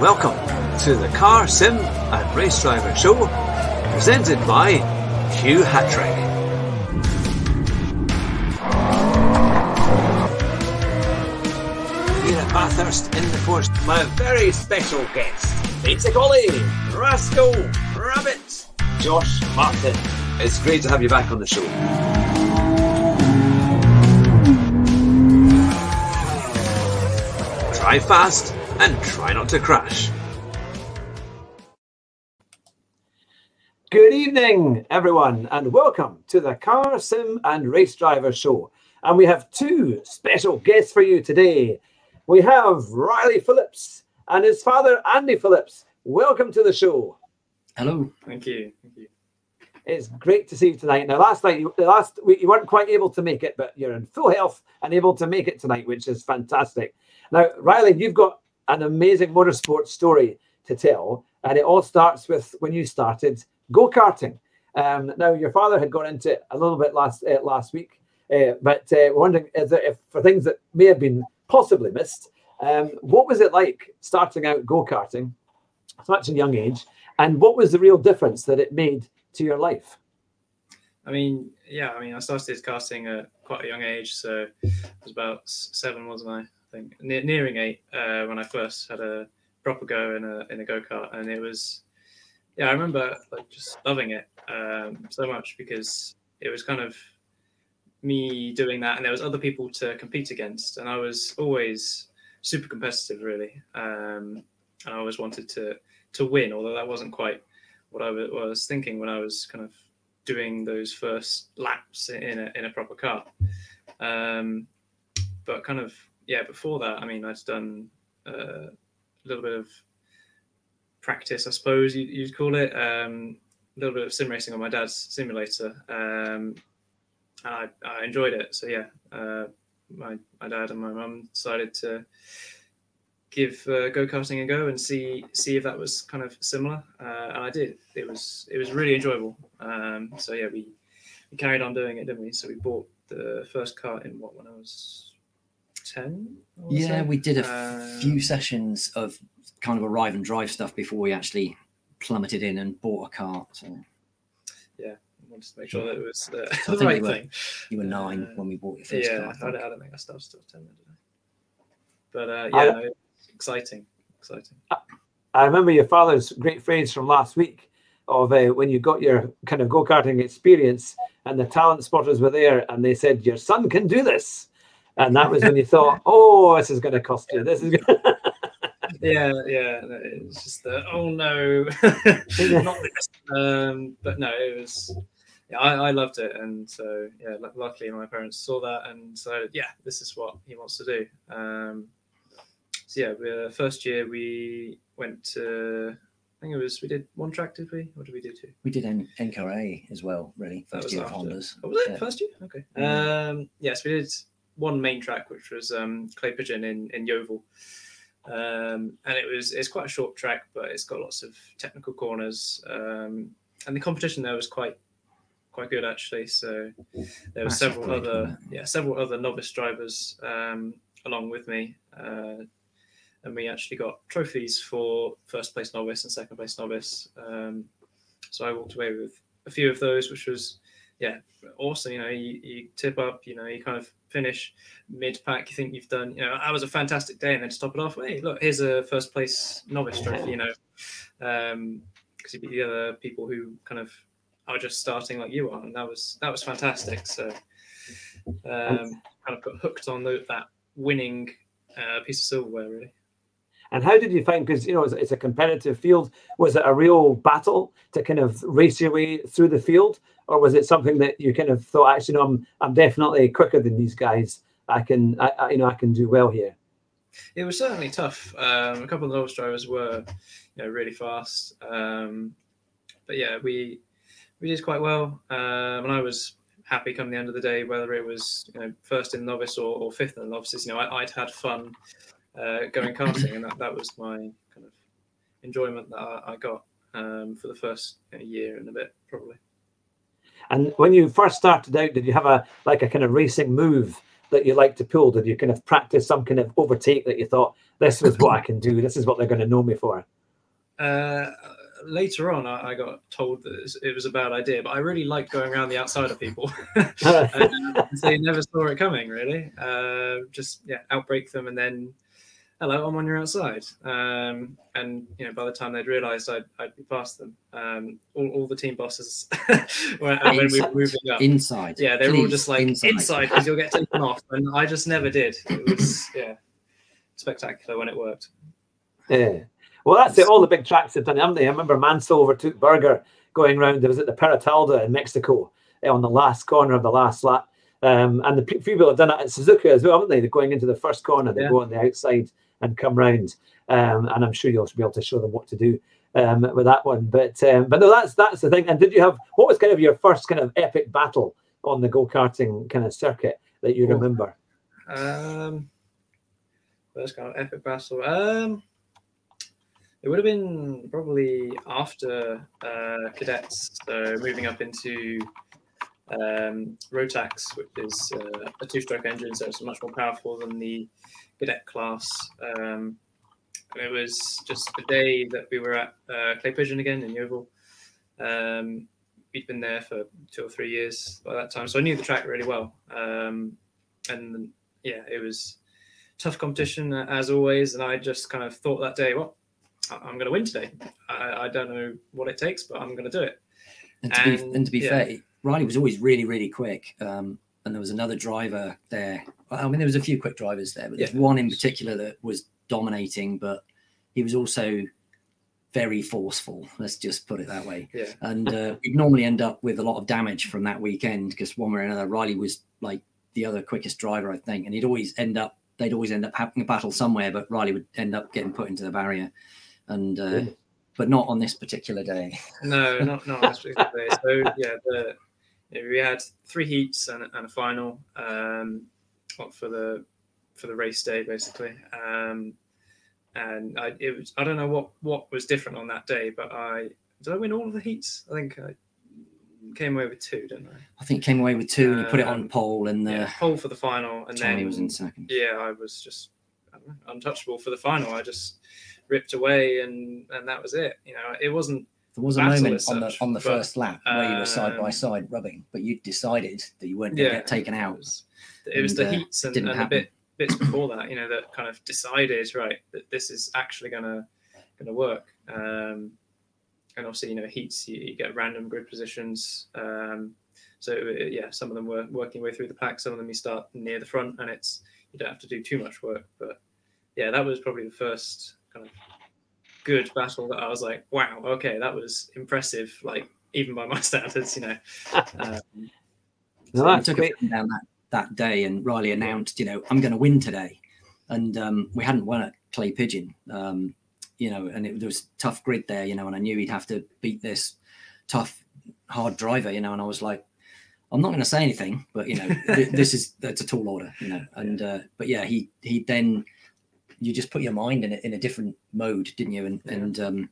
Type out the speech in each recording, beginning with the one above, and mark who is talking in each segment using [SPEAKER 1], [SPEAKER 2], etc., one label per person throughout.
[SPEAKER 1] welcome to the Car Sim and Race Driver Show, presented by Hugh Hatrick. Here at Bathurst in the Forest, my very special guest, Pizza Collie, Rascal, Rabbit, Josh Martin. It's great to have you back on the show. Drive fast and try not to crash. Good evening, everyone, and welcome to the Car Sim and Race Driver Show. And we have two special guests for you today. We have Riley Phillips and his father, Andy Phillips. Welcome to the show.
[SPEAKER 2] Hello.
[SPEAKER 3] Thank you. Thank you.
[SPEAKER 1] It's great to see you tonight. Now, last night, you, last week, you weren't quite able to make it, but you're in full health and able to make it tonight, which is fantastic. Now, Riley, you've got an amazing motorsport story to tell, and it all starts with when you started go karting. Um, now, your father had gone into it a little bit last uh, last week, uh, but uh, wondering there, if for things that may have been possibly missed, um, what was it like starting out go karting at such a young age, and what was the real difference that it made to your life?
[SPEAKER 3] I mean, yeah, I mean, I started karting at quite a young age, so I was about seven, wasn't I? Think ne- nearing eight uh, when I first had a proper go in a in a go kart, and it was, yeah, I remember like just loving it um, so much because it was kind of me doing that, and there was other people to compete against, and I was always super competitive, really, um, and I always wanted to to win, although that wasn't quite what I was, what I was thinking when I was kind of doing those first laps in a in a proper car. Um, but kind of yeah, before that, I mean, I'd done uh, a little bit of practice, I suppose you, you'd call it. Um, a little bit of sim racing on my dad's simulator, um, and I, I enjoyed it. So yeah, uh, my my dad and my mum decided to give uh, go karting a go and see see if that was kind of similar, uh, and I did. It was it was really enjoyable. Um, so yeah, we we carried on doing it, didn't we? So we bought the first car in what when I was ten.
[SPEAKER 2] Yeah,
[SPEAKER 3] say?
[SPEAKER 2] we did a
[SPEAKER 3] Uh,
[SPEAKER 2] few sessions of kind of arrive and drive stuff before we actually plummeted in and bought a car. So
[SPEAKER 3] I wanted to make sure that it was uh,
[SPEAKER 2] So
[SPEAKER 3] the
[SPEAKER 2] think
[SPEAKER 3] right
[SPEAKER 2] we were-
[SPEAKER 3] thing.
[SPEAKER 2] you were nine
[SPEAKER 3] Uh,
[SPEAKER 2] when we bought your first
[SPEAKER 3] Yeah,
[SPEAKER 2] car. I
[SPEAKER 3] I don't, I don't think I started till ten. Did I? But uh,
[SPEAKER 1] I-
[SPEAKER 3] yeah, no, it's exciting, exciting.
[SPEAKER 1] I remember your father's great phrase from last week of uh, when you got your kind of go karting experience and the talent spotters were there and they said, Your son can do this. And that was when you thought, Oh, this is going to cost you. This is going
[SPEAKER 3] yeah, yeah. It's just the oh no, not this. Um, but no, it was. Yeah, I, I loved it, and so yeah. lu- Luckily, my parents saw that and decided, yeah, this is what he wants to do. Um, so yeah, we, uh, first year we went to. I think it was we did one track, did we? What did we do two?
[SPEAKER 2] We did N- NKRA as well, really.
[SPEAKER 3] That
[SPEAKER 2] First
[SPEAKER 3] was
[SPEAKER 2] year of
[SPEAKER 3] after.
[SPEAKER 2] Hondas.
[SPEAKER 3] Oh, was it
[SPEAKER 2] Yeah.
[SPEAKER 3] first year? Okay. Um, yes, we did one main track, which was um, Clay Pigeon in in Yeovil, um, and it was it's quite a short track, but it's got lots of technical corners, um, and the competition there was quite quite good actually. So there were several other yeah several other novice drivers um, along with me. Uh, and we actually got trophies for first place novice and second place novice. Um, so I walked away with a few of those, which was yeah, awesome. You know, you, you tip up, you know, you kind of finish mid pack. You think you've done, you know, that was a fantastic day, and then to top it off, hey, look, here's a first place novice trophy. You know, because you beat the other people who kind of are just starting like you are, and that was that was fantastic. So, um, kind of got hooked on the, that winning uh, piece of silverware, really.
[SPEAKER 1] And how did you find? Because you know it's, it's a competitive field. Was it a real battle to kind of race your way through the field, or was it something that you kind of thought, actually, no, I'm I'm definitely quicker than these guys. I can, I, I you know, I can do well here.
[SPEAKER 3] It was certainly tough. Um, a couple of novice drivers were, you know, really fast. Um, but yeah, we we did quite well, um, and I was happy come the end of the day, whether it was you know first in novice or, or fifth in novices. You know, I, I'd had fun uh, going karting, and that, that was my kind of enjoyment that I, I got um, for the first year and a bit, probably.
[SPEAKER 1] And when you first started out, did you have a like a kind of racing move that you like to pull? Did you kind of practice some kind of overtake that you thought this was what I can do? This is what they're going to know me for.
[SPEAKER 3] Uh, later on, I, I, got told that it was a bad idea, but I really liked going around the outside of people. so you never saw it coming, really. Uh, just yeah, outbrake them and then hello, I'm on your outside. Um, and you know, by the time they'd realised I'd, I'd be past them, um, all, all the team bosses when, when, we were moving up
[SPEAKER 2] inside,
[SPEAKER 3] yeah, they were all just like inside because you'll get taken off, and I just never did. It was yeah, spectacular when it worked.
[SPEAKER 1] Yeah. Well, that's it. All the big tracks have done, it, haven't they? I remember Mansell overtook Berger going round. There was at the Peraltada in Mexico eh, on the last corner of the last lap. Um, and the people have done it at Suzuka as well, haven't they? They're going into the first corner, they yeah. go on the outside and come round. Um, and I'm sure you'll be able to show them what to do um, with that one. But um, but no, that's that's the thing. And did you have what was kind of your first kind of epic battle on the go karting kind of circuit that you remember?
[SPEAKER 3] Um, first kind of epic battle. Um, it would have been probably after uh, cadets, so moving up into um, Rotax, which is uh, a two-stroke engine, so it's much more powerful than the cadet class. Um, it was just the day that we were at uh, Clay Pigeon again in Yeovil. Um, we'd been there for two or three years by that time, so I knew the track really well. Um, and yeah, it was tough competition as always, and I just kind of thought that day, well, I'm going to win today. I, I, don't know what it takes, but I'm going to do it.
[SPEAKER 2] And to and, be, and to be yeah. fair, Riley was always really, really quick. Um, and there was another driver there. I mean, there was a few quick drivers there, but there's one in particular that was dominating, but he was also very forceful. Let's just put it that way.
[SPEAKER 3] Yeah.
[SPEAKER 2] And uh, we'd normally end up with a lot of damage from that weekend because one way or another, Riley was like the other quickest driver, I think, and he'd always end up. They'd always end up having a battle somewhere, but Riley would end up getting put into the barrier and uh, but not on this particular day.
[SPEAKER 3] No, not not on this particular day. So yeah, the we had three heats and, and a final um, for the for the race day basically. Um, and I it was I don't know what what was different on that day, but I did I win all of the heats? I think I came away with two, didn't I?
[SPEAKER 2] I think came away with two, and you put it on um, pole, and the
[SPEAKER 3] yeah, pole for the final, and then he
[SPEAKER 2] was in second.
[SPEAKER 3] Yeah, I was just know, untouchable for the final. I just ripped away, and and that was it. You know, it wasn't.
[SPEAKER 2] There was a moment on the on the but, first lap where you were side by um, side rubbing, but you decided that you weren't going to yeah, get taken out.
[SPEAKER 3] It was, it was the uh, heats and, and the bit, bits before that, you know, that kind of decided right that this is actually gonna gonna work. Um, and obviously, you know, heats you, you get random grid positions. Um, so yeah, some of them were working way through the pack. Some of them you start near the front, and it's you don't have to do too much work. But yeah, that was probably the first kind of good battle that I was like, wow, okay, that was impressive. Like even by my standards, you know. Um,
[SPEAKER 2] so no, took great. it down that, that day, and Riley announced, you know, I'm going to win today, and um, we hadn't won at Clay Pigeon, um, you know, and it, there was tough grid there, you know, and I knew he'd have to beat this tough, hard driver, you know, and I was like, I'm not going to say anything, but you know, this is that's a tall order, you know, and uh, but yeah, he he then you just put your mind in it in a different mode, didn't you? And yeah. and um,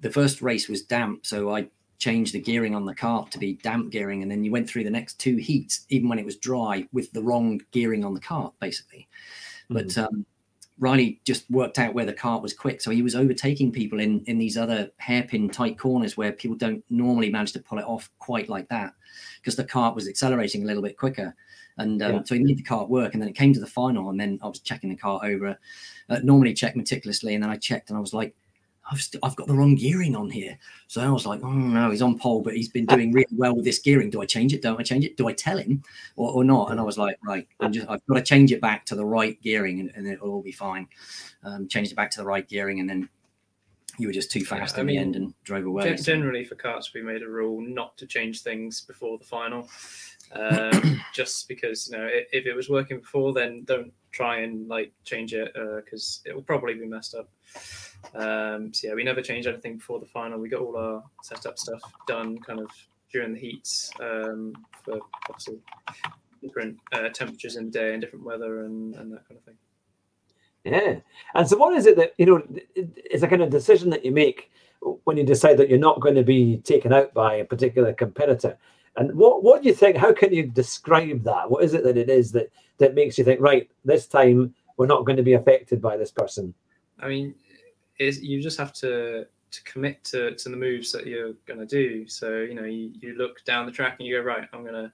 [SPEAKER 2] the first race was damp, so I changed the gearing on the cart to be damp gearing, and then you went through the next two heats, even when it was dry, with the wrong gearing on the cart, basically. Mm-hmm. But um, Riley just worked out where the cart was quick, so he was overtaking people in in these other hairpin tight corners where people don't normally manage to pull it off quite like that, because the cart was accelerating a little bit quicker. And um, yeah. so he made the cart work. And then it came to the final, and then I was checking the cart over. Uh, normally check meticulously, and then I checked, and I was like, I've, st- I've got the wrong gearing on here. So I was like, oh no, he's on pole, but he's been doing really well with this gearing. Do I change it? Don't I change it? Do I tell him or, or not? And I was like, right, I'm just, I've got to change it back to the right gearing and, and it'll all be fine. Um, changed it back to the right gearing and then you were just too fast yeah, in mean, the end and drove away.
[SPEAKER 3] Generally, for carts, we made a rule not to change things before the final um, just because you know if it was working before, then don't try and like change it because uh, it will probably be messed up. Um, so yeah, we never changed anything before the final. We got all our setup stuff done kind of during the heats um, for obviously different uh, temperatures in the day and different weather and, and that kind of thing.
[SPEAKER 1] Yeah, and so what is it that you know? It's a kind of decision that you make when you decide that you're not going to be taken out by a particular competitor And what what do you think? How can you describe that? What is it that it is that that makes you think right this time we're not going to be affected by this person?
[SPEAKER 3] I mean, is you just have to to commit to, to the moves that you're going to do. So you know, you, you look down the track and you go right. I'm going to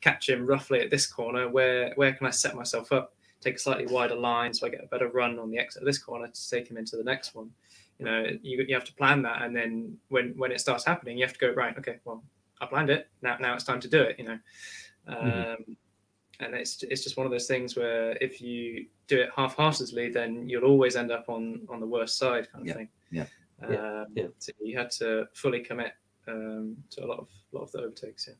[SPEAKER 3] catch him roughly at this corner. Where where can I set myself up? Take a slightly wider line so I get a better run on the exit of this corner to take him into the next one. You know, you, you have to plan that, and then when when it starts happening, you have to go right. Okay, well, I planned it. Now now it's time to do it. You know. Mm-hmm. Um, mm-hmm and it's it's just one of those things where if you do it half-heartedly, then you'll always end up on on the worst side, kind of
[SPEAKER 2] yeah.
[SPEAKER 3] thing.
[SPEAKER 2] Yeah.
[SPEAKER 3] Um, yeah. So you had to fully commit um, to a lot of a lot of the overtakes. Yeah.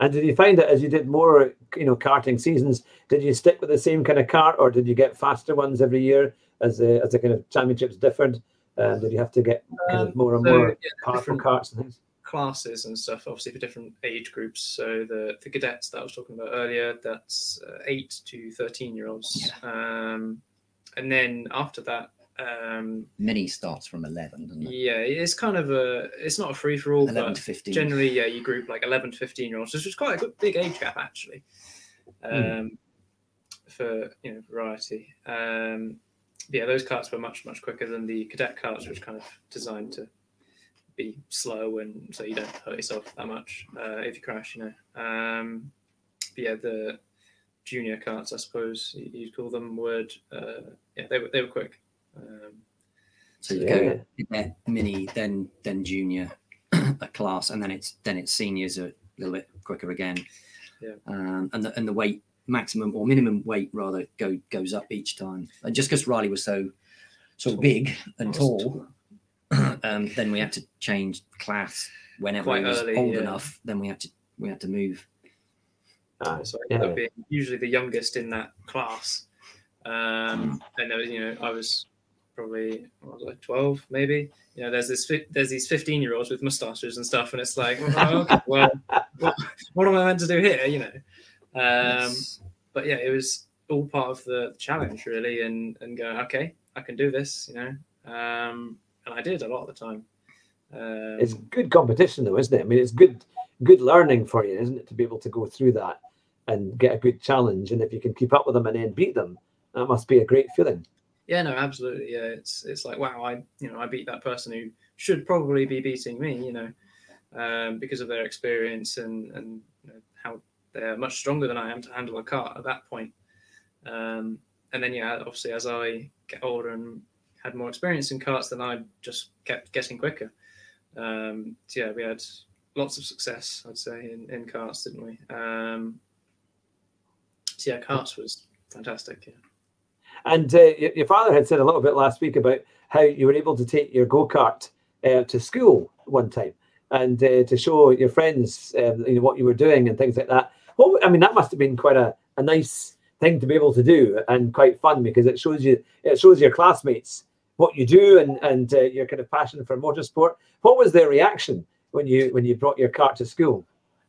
[SPEAKER 1] And did you find that as you did more, you know, karting seasons, did you stick with the same kind of kart, or did you get faster ones every year as the as the kind of championships differed? Um, did you have to get kind of um, more and so, more yeah, powerful carts and things?
[SPEAKER 3] Classes and stuff, obviously for different age groups. So the the cadets that I was talking about earlier, that's uh, eight to thirteen year olds. Yeah. Um, and then after that, um,
[SPEAKER 2] Mini starts from 11, doesn't it?
[SPEAKER 3] Yeah, it's kind of a, it's not a free for all, 11 to 15. Generally, yeah, you group like 11 to 15 year olds, which is quite a good, big age gap actually. Hmm. Um, mm. For, you know, variety. Um, yeah, those carts were much, much quicker than the cadet carts, which kind of designed to be slow and so you don't hurt yourself that much uh, if you crash, you know. Um, yeah, the junior carts, I suppose you'd call them, would, uh, yeah, they were, they were quick. Um,
[SPEAKER 2] so you yeah. go mini, then then junior, a class, and then it's then it's seniors a little bit quicker again.
[SPEAKER 3] Yeah.
[SPEAKER 2] Um, and the and the weight maximum or minimum weight rather go goes up each time. And just because Riley was so so big and tall, um, then we had to change class whenever Quite he was early, old yeah. enough. Then we had to we had to move.
[SPEAKER 3] Uh, so I ended yeah. up being usually the youngest in that class. Um, and there was, you know, I was probably what was I, 12 maybe you know there's this there's these 15 year olds with mustaches and stuff and it's like oh, okay, well what, what, am I meant to do here you know um, yes. but yeah it was all part of the challenge really and and going okay I can do this you know um, and I did a lot of the time
[SPEAKER 1] um, it's good competition though isn't it I mean it's good good learning for you isn't it to be able to go through that and get a good challenge and if you can keep up with them and then beat them that must be a great feeling
[SPEAKER 3] yeah, no, absolutely. Yeah, it's it's like wow, I you know I beat that person who should probably be beating me, you know, um, because of their experience and and you know, how they're much stronger than I am to handle a cart at that point. Um, and then yeah, obviously as I get older and had more experience in carts, than I just kept getting quicker. Um, so yeah, we had lots of success, I'd say, in, in carts, didn't we? Um, so yeah, carts was fantastic. Yeah.
[SPEAKER 1] And uh, your father had said a little bit last week about how you were able to take your go kart uh, to school one time and uh, to show your friends um, you know what you were doing and things like that. Well, I mean, that must have been quite a, a nice thing to be able to do and quite fun because it shows you it shows your classmates what you do and and uh, your kind of passion for motorsport. What was their reaction when you when you brought your kart to school?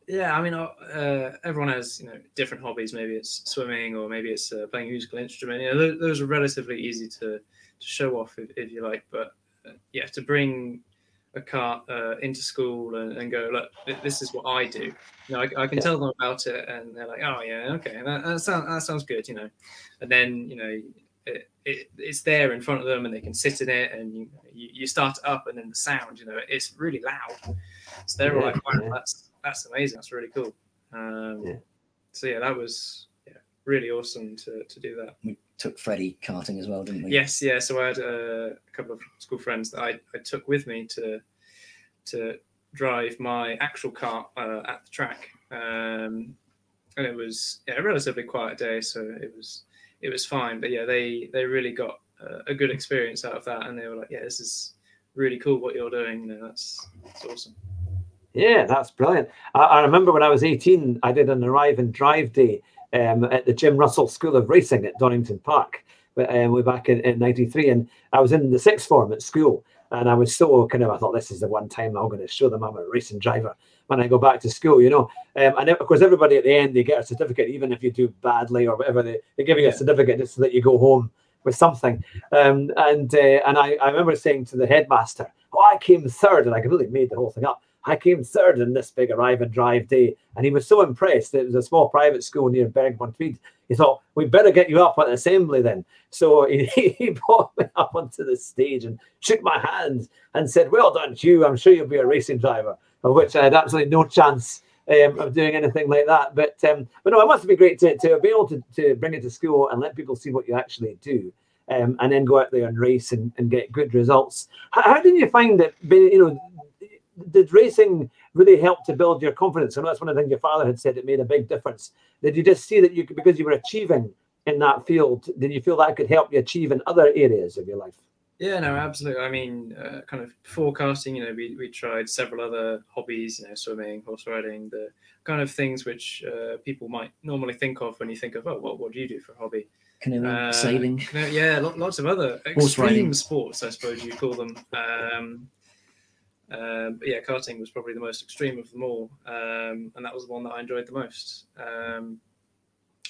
[SPEAKER 3] Yeah, I mean, uh, uh, everyone has you know different hobbies. Maybe it's swimming, or maybe it's uh, playing a musical instrument. You know, those, those, are relatively easy to, to show off if, if you like. But uh, yeah, to bring a cart uh, into school and, and, go, look, this is what I do. You know, I, I can yeah. tell them about it, and they're like, oh yeah, okay, that, that sounds that sounds good. You know, and then you know. It, it, it's there in front of them and they can sit in it and you, you, start it up and then the sound you know it's really loud so they're yeah, like wow yeah. that's that's amazing. That's really cool. Um, yeah. So yeah, that was yeah really awesome to to do that.
[SPEAKER 2] We took Freddie karting as well, didn't we?
[SPEAKER 3] Yes, yeah. So I had uh, a couple of school friends that I, I took with me to to drive my actual car uh, at the track, um, and it was yeah, a relatively quiet day, so it was it was fine. But yeah, they they really got uh, a good experience out of that, and they were like, yeah, this is really cool what you're doing. You know, that's that's awesome.
[SPEAKER 1] Yeah, that's brilliant. I, I, remember when I was 18, I did an arrive and drive day um, at the Jim Russell School of Racing at Donington Park um, way back in 93. And I was in the sixth form at school. And I was so kind of, I thought, this is the one time I'm going to show them I'm a racing driver when I go back to school, you know. Um, and of course, everybody at the end, they get a certificate, even if you do badly or whatever, they, they give you a certificate just so that you go home with something. Um, and uh, and I, I remember saying to the headmaster, oh, I came third, and I completely made the whole thing up. I came third in this big arrive and drive day. And he was so impressed. It was a small private school near Bergmont He thought, we better get you up at assembly then. So he, he brought me up onto the stage and shook my hand and said, Well done, Hugh. I'm sure you'll be a racing driver, of which I had absolutely no chance um, of doing anything like that. But um, but no, it must be great to, to be able to, to bring it to school and let people see what you actually do. Um, and then go out there and race and, and get good results. How, how did you find it? You know, did racing really help to build your confidence? I know that's one of the things your father had said. It made a big difference. Did you just see that you could, because you were achieving in that field? Did you feel that could help you achieve in other areas of your life?
[SPEAKER 3] Yeah, no, absolutely. I mean, uh, kind of forecasting. You know, we, we tried several other hobbies. You know, swimming, horse riding, the kind of things which uh, people might normally think of when you think of, oh, what what do you do for a hobby?
[SPEAKER 2] Canoeing, uh, sailing.
[SPEAKER 3] You yeah, lots of other extreme sports, I suppose you call them. Um, um, but yeah, karting was probably the most extreme of them all, um, and that was the one that I enjoyed the most. Um,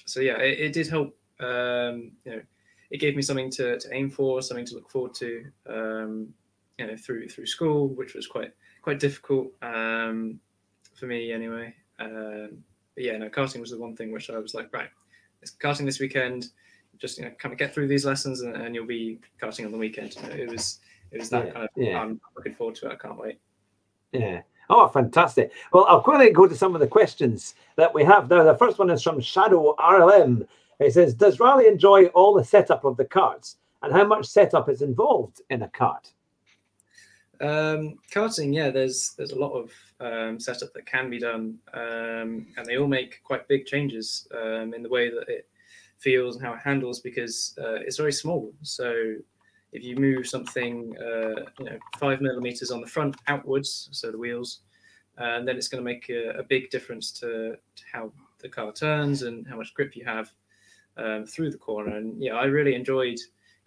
[SPEAKER 3] so yeah, it, it did help. Um, you know, it gave me something to, to aim for, something to look forward to. Um, you know, through through school, which was quite quite difficult um, for me anyway. but yeah, no, karting was the one thing which I was like, right, it's karting this weekend. Just you know, kind of get through these lessons, and, and you'll be karting on the weekend. You know, it was it was that yeah, kind of. Yeah. I'm looking forward to it. I can't wait.
[SPEAKER 1] Yeah. Oh, fantastic. Well, I'll quickly go to some of the questions that we have now. The first one is from Shadow RLM. He says, Does Riley enjoy all the setup of the carts and how much setup is involved in a cart?
[SPEAKER 3] Um, karting, yeah, there's there's a lot of um, setup that can be done, um, and they all make quite big changes um, in the way that it feels and how it handles because uh, it's very small. So if you move something, uh, you know, five millimeters on the front outwards, so the wheels, uh, then it's going to make a, a big difference to, to, how the car turns and how much grip you have um, through the corner. And yeah, I really enjoyed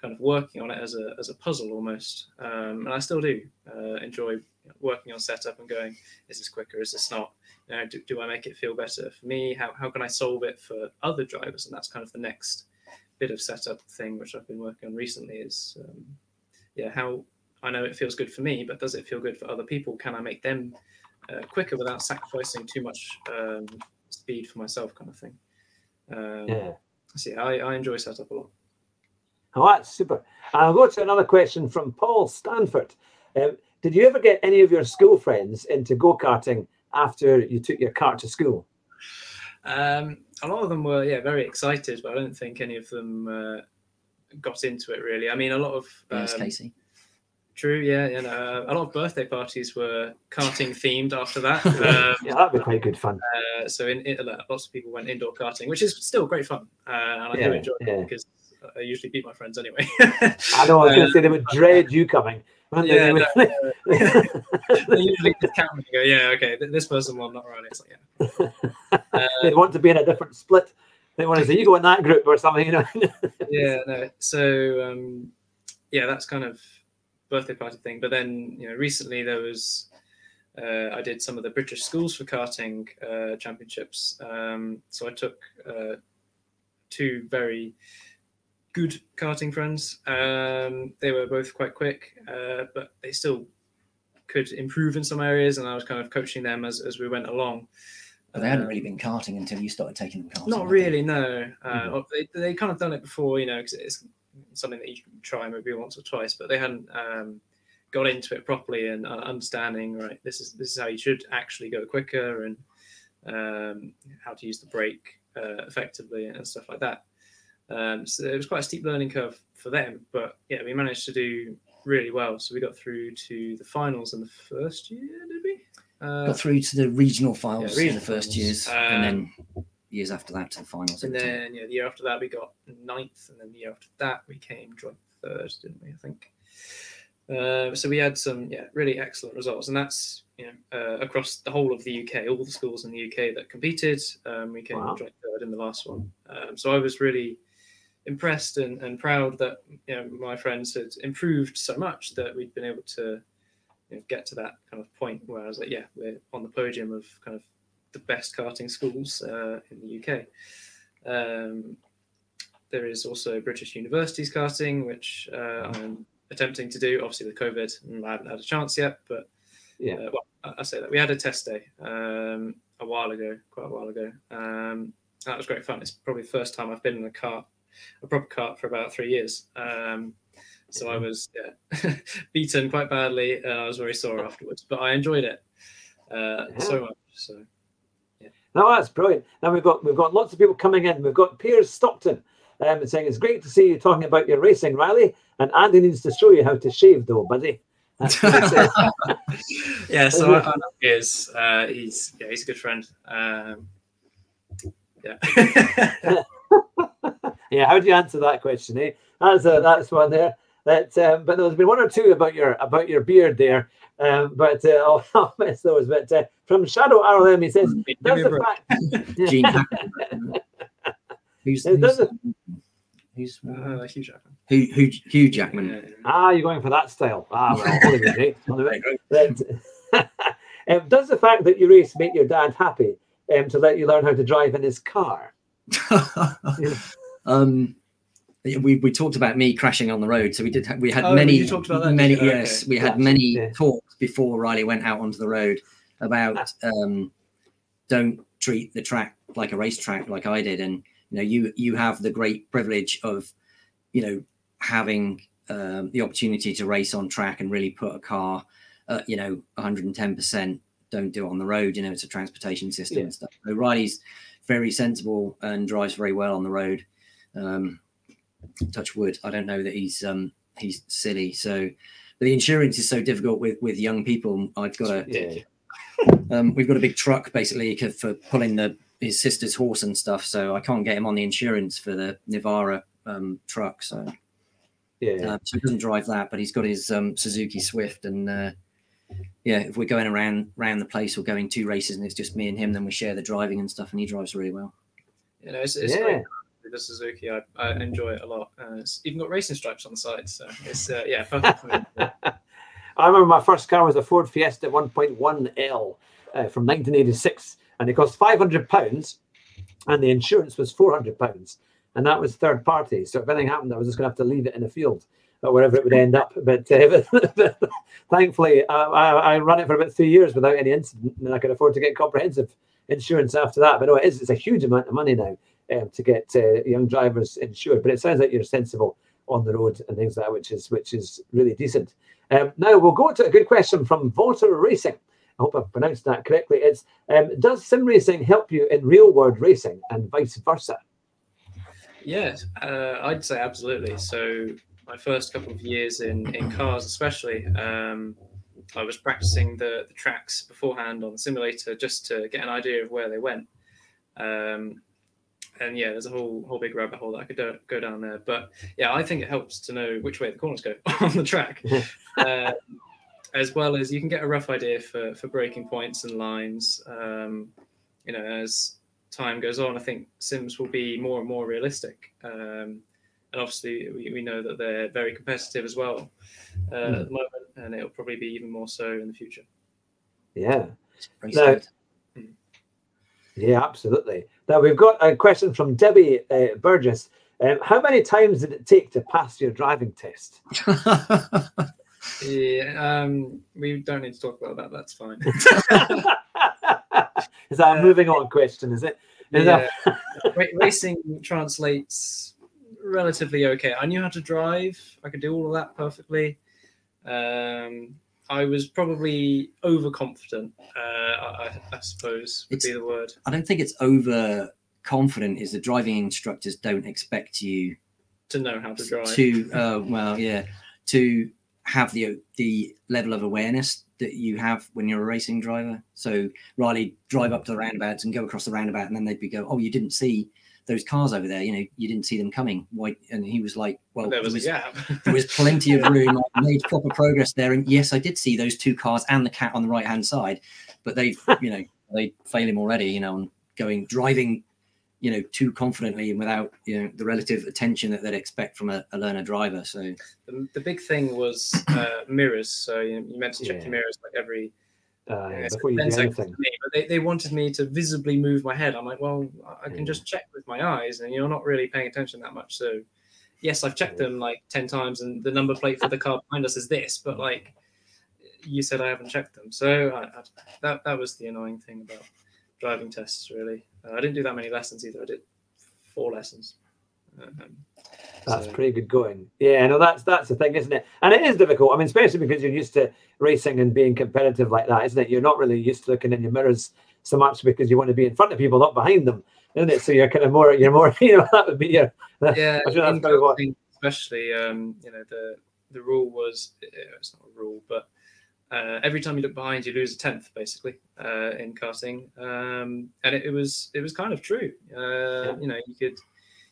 [SPEAKER 3] kind of working on it as a as a puzzle almost, um, and I still do uh, enjoy working on setup and going, is this quicker? Is this not? You know, do, do I make it feel better for me? How how can I solve it for other drivers? And that's kind of the next bit of setup thing which I've been working on recently is um, yeah how I know it feels good for me, but does it feel good for other people? Can I make them uh, quicker without sacrificing too much um, speed for myself, kind of thing? Um, yeah. Yeah, I, I enjoy setup a lot.
[SPEAKER 1] Oh, that's super. I'll go to another question from Paul Stanford. Um, did you ever get any of your school friends into go karting after you took your cart to school?
[SPEAKER 3] Um, a lot of them were yeah very excited, but I don't think any of them uh, got into it really. I mean, a lot of
[SPEAKER 2] um, yes, Casey.
[SPEAKER 3] True, yeah, you know, a lot of birthday parties were karting themed after that.
[SPEAKER 1] Um, yeah, that'd be quite good fun.
[SPEAKER 3] Uh, so, in, in, lots of people went indoor karting, which is still great fun, uh, and I yeah, do enjoy yeah. it because I usually beat my friends anyway.
[SPEAKER 1] I know. I was going to say they would dread you coming.
[SPEAKER 3] Yeah, no, no, they usually count and go, yeah, okay, this person will not run. It's like,
[SPEAKER 1] yeah. Uh, they want to be in a different split. They want to say, you go in that group or something, you know.
[SPEAKER 3] yeah, no. So, um, yeah, that's kind of birthday party thing. But then, you know, recently there was, uh, I did some of the British Schools for Karting uh, championships. Um, so I took uh, two very good karting friends. Um, they were both quite quick, uh, but they still could improve in some areas, and I was kind of coaching them as, as we went along.
[SPEAKER 2] But they hadn't really been karting until you started taking them karting.
[SPEAKER 3] Not really, no. Uh, mm-hmm. They they kind of done it before, you know, because it's something that you can try maybe once or twice, but they hadn't um, got into it properly and uh, understanding. Right, this is this is how you should actually go quicker and um, how to use the brake uh, effectively and stuff like that. Um, so it was quite a steep learning curve for them, but yeah, we managed to do really well. So we got through to the finals in the first year, did we?
[SPEAKER 2] Uh, got through to the regional finals yeah, regional in the first finals. years, um, and then um, years after that to the finals.
[SPEAKER 3] And then yeah, the year after that we got ninth, and then the year after that we came joint third, didn't we? I think. Uh, so we had some yeah really excellent results, and that's you know uh, across the whole of the UK, all the schools in the UK that competed. Um, we came wow. joint third in the last one. Um, so I was really impressed and, and proud that you know my friends had improved so much that we'd been able to you know, get to that kind of point where I was like, yeah, we're on the podium of kind of the best karting schools uh, in the UK. Um, there is also British Universities karting, which uh, I'm attempting to do. Obviously, with COVID, I haven't had a chance yet, but yeah, uh, well, I say that we had a test day um, a while ago, quite a while ago. Um, that was great fun. It's probably the first time I've been in a cart, a proper cart, for about three years. Um, so I was yeah, beaten quite badly, and I was very sore afterwards. But I enjoyed it uh, yeah. so much. So.
[SPEAKER 1] Yeah. No, that's brilliant. Now we've got we've got lots of people coming in. We've got Piers Stockton um, saying it's great to see you talking about your racing, rally, And Andy needs to show you how to shave, though, buddy.
[SPEAKER 3] yeah, so I, I know Piers. Uh, he's yeah, he's a good friend. Um, yeah.
[SPEAKER 1] Yeah. How do you answer that question? Eh? That's a, that's one there. That, um, but there's been one or two about your about your beard there. Um, but uh, I'll, I'll miss those. But uh, from Shadow RLM, he says, "Does the fact." Gene
[SPEAKER 2] who's, who's, who's uh, Hugh Jackman? Who, who, Hugh Jackman. Yeah, yeah.
[SPEAKER 1] Ah, you're going for that style. Ah, well, Hollywood, eh? um, does the fact that you race make your dad happy um, to let you learn how to drive in his car?
[SPEAKER 2] Um, we, we talked about me crashing on the road. So we did. we had oh, many. many. Yes, okay. we had many yeah. talks before Riley went out onto the road about um, don't treat the track like a racetrack like I did, and you know you you have the great privilege of you know having um, the opportunity to race on track and really put a car, uh, you know, 110 percent. Don't do it on the road. You know, it's a transportation system yeah. and stuff. So Riley's very sensible and drives very well on the road. Um, touch wood. I don't know that he's um, he's silly. So the insurance is so difficult with with young people. I've got a yeah. um, we've got a big truck basically for pulling the his sister's horse and stuff. So I can't get him on the insurance for the Navara um, truck. So yeah, uh, so he doesn't drive that, but he's got his um, Suzuki Swift and. Uh, yeah, if we're going around around the place or going two races and it's just me and him, then we share the driving and stuff, and he drives really well.
[SPEAKER 3] You know, it's, it's yeah. great the Suzuki. I, I enjoy it a lot. Uh, it's even got racing stripes on the side, so it's uh, yeah, perfect for me. I
[SPEAKER 1] remember my first car was a Ford Fiesta 1.1L uh, from 1986, and it cost 500 pounds, and the insurance was 400 pounds, and that was third party. So if anything happened, I was just going to have to leave it in a field or wherever it would end up. But, uh, but thankfully, uh, I, I, ran it for about three years without any incident, and I could afford to get comprehensive insurance after that. But no, it is, it's a huge amount of money now um, to get uh, young drivers insured. But it sounds like you're sensible on the road and things like that, which is which is really decent. Um, now we'll go to a good question from Voter Racing. I hope I've pronounced that correctly. It's um, does sim racing help you in real world racing and vice versa?
[SPEAKER 3] Yes, uh, I'd say absolutely. So my first couple of years in in cars, especially. Um, I was practicing the, the tracks beforehand on the simulator just to get an idea of where they went. Um, and yeah, there's a whole whole big rabbit hole that I could do, go down there. But yeah, I think it helps to know which way the corners go on the track, uh, as well as you can get a rough idea for for braking points and lines. Um, you know, as time goes on, I think sims will be more and more realistic. Um, and obviously, we, we know that they're very competitive as well uh, mm. at the moment, and it'll probably be even more so in the future.
[SPEAKER 1] Yeah. No, yeah, absolutely. Now we've got a question from Debbie uh, Burgess. Um, how many times did it take to pass your driving test?
[SPEAKER 3] yeah, um, we don't need to talk about that. That's fine.
[SPEAKER 1] is that a moving on question? Is it? Is
[SPEAKER 3] yeah. That... Racing translates relatively okay. I knew how to drive. I could do all of that perfectly. Um, I was probably overconfident. Uh, I, I, suppose would it's, be the word.
[SPEAKER 2] I don't think it's overconfident. Is the driving instructors don't expect you
[SPEAKER 3] to know how to drive.
[SPEAKER 2] To uh, well, yeah, to have the the level of awareness that you have when you're a racing driver. So Riley drive up to the roundabouts and go across the roundabout, and then they'd be go, "Oh, you didn't see." Those cars over there, you know, you didn't see them coming. Why? And he was like, well,
[SPEAKER 3] there was, was,
[SPEAKER 2] there was plenty of room. I made proper progress there. And yes, I did see those two cars and the cat on the right hand side, but they, you know, they fail him already, you know, on going driving, you know, too confidently and without, you know, the relative attention that they'd expect from a, a learner driver. So
[SPEAKER 3] the, the big thing was uh, mirrors. So you, you meant to check yeah. your mirrors like every
[SPEAKER 1] uh, yeah, before you do anything.
[SPEAKER 3] Me, but they, they wanted me to visibly move my head. I'm like, well, I can just check with my eyes, and you're not really paying attention that much. So, yes, I've checked them like ten times, and the number plate for the car behind us is this. But like, you said I haven't checked them. So I, I, that that was the annoying thing about driving tests. Really, uh, I didn't do that many lessons either. I did four lessons. Um,
[SPEAKER 1] that's so. pretty good going. Yeah, no, that's that's the thing, isn't it? And it is difficult. I mean, especially because you're used to racing and being competitive like that, isn't it? You're not really used to looking in your mirrors so much because you want to be in front of people, not behind them, isn't it? So you're kind of more, you're more, you know, that would be your.
[SPEAKER 3] Yeah, especially, um, you know, the the rule was it's not a rule, but uh, every time you look behind, you lose a tenth, basically, uh, in karting, um, and it, it, was it was kind of true. Uh, yeah. You know, you could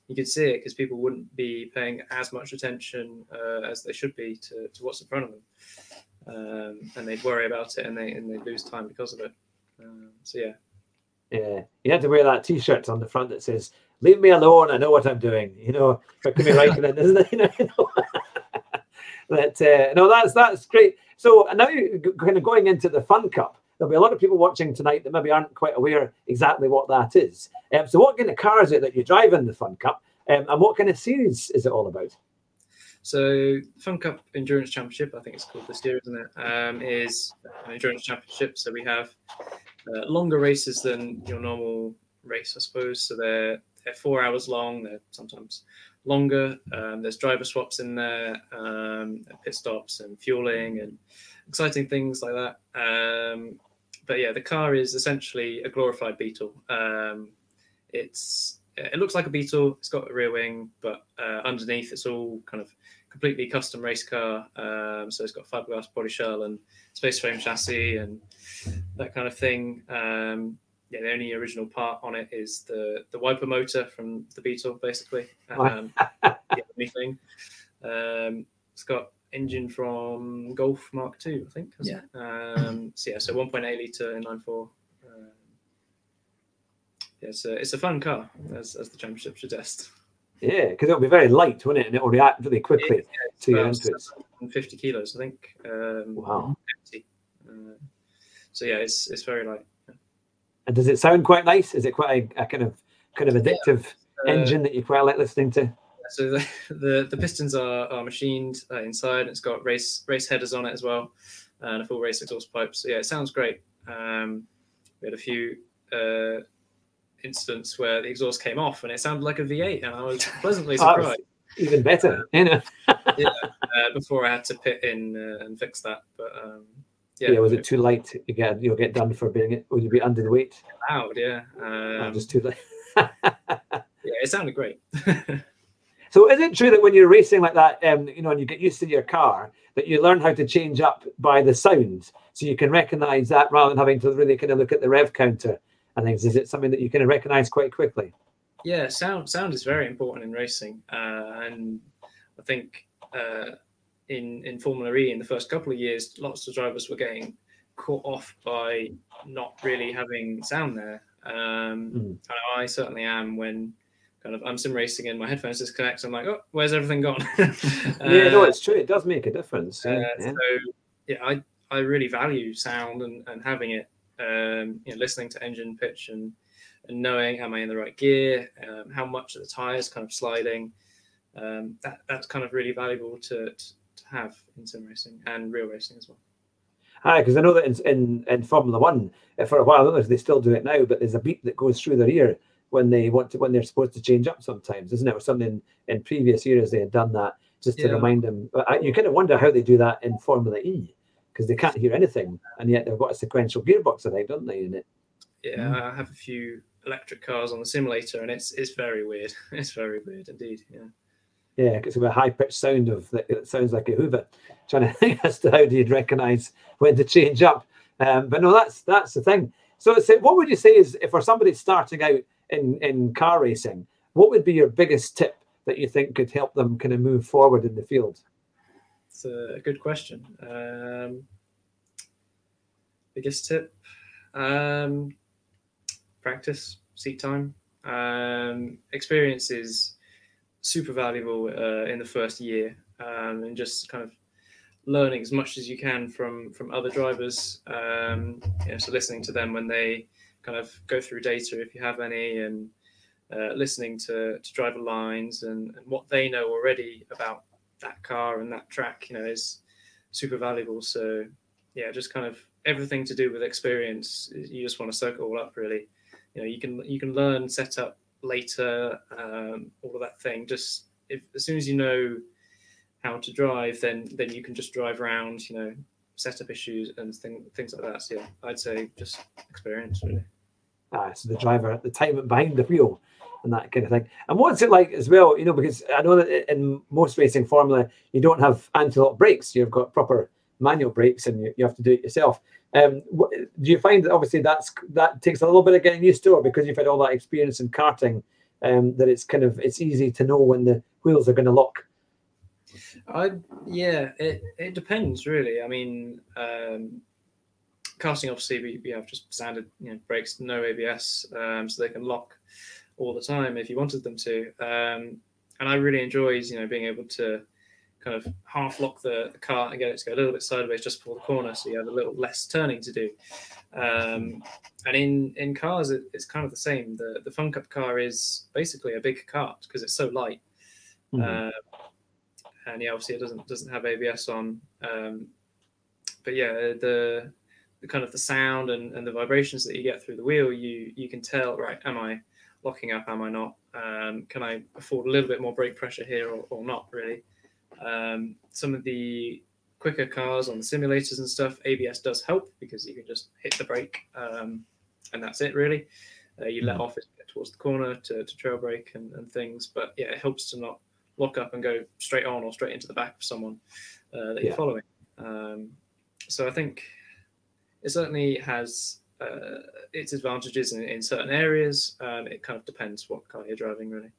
[SPEAKER 3] you could see it because people wouldn't be paying as much attention uh, as they should be to, to what's in front of them, um, and they'd worry about it and they and they lose time because of it. Um, so yeah,
[SPEAKER 1] yeah, you had to wear that T-shirt on the front that says "Leave me alone. I know what I'm doing." You know, for Kimi Raikkonen, isn't it? You know, but uh, no, that's that's great. So now, kind of going into the Fun Cup, there'll be a lot of people watching tonight that maybe aren't quite aware exactly what that is. Um, so, what kind of car is it that you drive in the Fun Cup, um, and what kind of series is it all about?
[SPEAKER 3] So, Fun Cup Endurance Championship, I think it's called this year, isn't it? Um, is an endurance championship. So we have uh, longer races than your normal race, I suppose. So they're they're four hours long. They're sometimes longer. Um, there's driver swaps in there, um, pit stops and fueling and exciting things like that. Um, but yeah, the car is essentially a glorified Beetle. Um, it's it looks like a Beetle. It's got a rear wing, but uh, underneath it's all kind of completely custom race car. Um, so it's got fiberglass body shell and space frame chassis and that kind of thing. Um, yeah, the only original part on it is the the wiper motor from the Beetle, basically. Um, yeah, thing. Um, it's got engine from Golf Mark II, I think.
[SPEAKER 2] Yeah.
[SPEAKER 3] Um, so yeah, so 1.8 liter inline-four. Um, yeah, it's a, it's a fun car, as, as the championship suggests.
[SPEAKER 1] Yeah, because it'll be very light, won't it? And it'll react really quickly yeah, to your inputs.
[SPEAKER 3] 50 kilos, I think. Um, wow. Uh, so yeah, it's it's very light.
[SPEAKER 1] And does it sound quite nice? Is it quite a, a kind of kind of addictive yeah. uh, engine that you quite like listening to?
[SPEAKER 3] So the the, the pistons are, are machined uh, inside. It's got race race headers on it as well, and a full race exhaust pipe. So yeah, it sounds great. Um, we had a few uh, incidents where the exhaust came off and it sounded like a V8, and I was pleasantly surprised.
[SPEAKER 1] even better, you know.
[SPEAKER 3] yeah, uh, before I had to pit in uh, and fix that, but um,
[SPEAKER 1] yeah, yeah, was it too light? You get you'll get done for being it. Would you be under the weight?
[SPEAKER 3] Loud, yeah. Um,
[SPEAKER 1] oh, just too late.
[SPEAKER 3] yeah, it sounded great.
[SPEAKER 1] So, is it true that when you're racing like that, um, you know, and you get used to your car, that you learn how to change up by the sound, so you can recognise that rather than having to really kind of look at the rev counter and things? Is it something that you can recognise quite quickly?
[SPEAKER 3] Yeah, sound sound is very important in racing, uh, and I think. Uh, in in Formula E in the first couple of years, lots of drivers were getting caught off by not really having sound there. Um, mm. And I certainly am when kind of I'm sim racing and my headphones disconnect. I'm like, oh, where's everything gone? uh,
[SPEAKER 1] yeah, no, it's true. It does make a difference.
[SPEAKER 3] Uh, yeah. So yeah, I I really value sound and, and having it. Um, you know, listening to engine pitch and and knowing am I in the right gear, um, how much of the tires kind of sliding. Um, that that's kind of really valuable to, to have in sim racing and real racing as well.
[SPEAKER 1] Hi, because I know that in, in, in Formula One, uh, for a while, I don't know if they still do it now, but there's a beep that goes through their ear when they want to when they're supposed to change up sometimes, isn't it? Or something in, in previous years they had done that just to yeah. remind them. I, you kind of wonder how they do that in Formula E because they can't hear anything, and yet they've got a sequential gearbox, I think, don't they? In it.
[SPEAKER 3] Yeah, mm. I have a few electric cars on the simulator, and it's it's very weird. It's very weird indeed. Yeah.
[SPEAKER 1] Yeah, it's a high pitched sound of it sounds like a Hoover. Trying to think as to how do you recognise when to change up. Um, but no, that's that's the thing. So, so what would you say is if for somebody starting out in in car racing, what would be your biggest tip that you think could help them kind of move forward in the field?
[SPEAKER 3] It's a good question. Um, biggest tip: um, practice, seat time. Um, experience is super valuable uh, in the first year um, and just kind of learning as much as you can from from other drivers um, so listening to them when they kind of go through data if you have any and uh, listening to, to driver lines and, and what they know already about that car and that track you know is super valuable so yeah, just kind of everything to do with experience. You just want to soak it all up, really. You know, you can you can learn setup later, um, all of that thing. Just if as soon as you know how to drive, then then you can just drive around. You know, setup issues and thing, things like that. So yeah, I'd say just experience really.
[SPEAKER 1] Ah, so the driver, at the time behind the wheel, and that kind of thing. And what's it like as well? You know, because I know that in most racing formula, you don't have anti-lock brakes. You've got proper manual brakes, and you, you have to do it yourself. Um, what, do you find that obviously that's that takes a little bit of getting used to, or because you've had all that experience in karting, um, that it's kind of it's easy to know when the wheels are going to lock?
[SPEAKER 3] I yeah, it it depends really. I mean, um, karting obviously we, we have just standard you know brakes, no ABS, um, so they can lock all the time if you wanted them to. Um, and I really enjoyed you know being able to kind of half lock the, the car and get it to go a little bit sideways just before the corner, so you have a little less turning to do. Um, and in in cars, it, it's kind of the same. The the Fun Cup car is basically a big kart because it's so light. Mm-hmm. Uh, and yeah, obviously it doesn't doesn't have ABS on. Um, but yeah, the the kind of the sound and, and the vibrations that you get through the wheel, you you can tell right. Am I locking up? Am I not? Um, can I afford a little bit more brake pressure here or, or not? Really. Um, some of the quicker cars on the simulators and stuff, ABS does help because you can just hit the brake um, and that's it really. Uh, you let mm. off as you get towards the corner to, to trail brake and, and things, but yeah, it helps to not lock up and go straight on or straight into the back of someone uh, that you're following. Um, so I think it certainly has uh, its advantages in, in certain areas. Um, it kind of depends what car you're driving, really.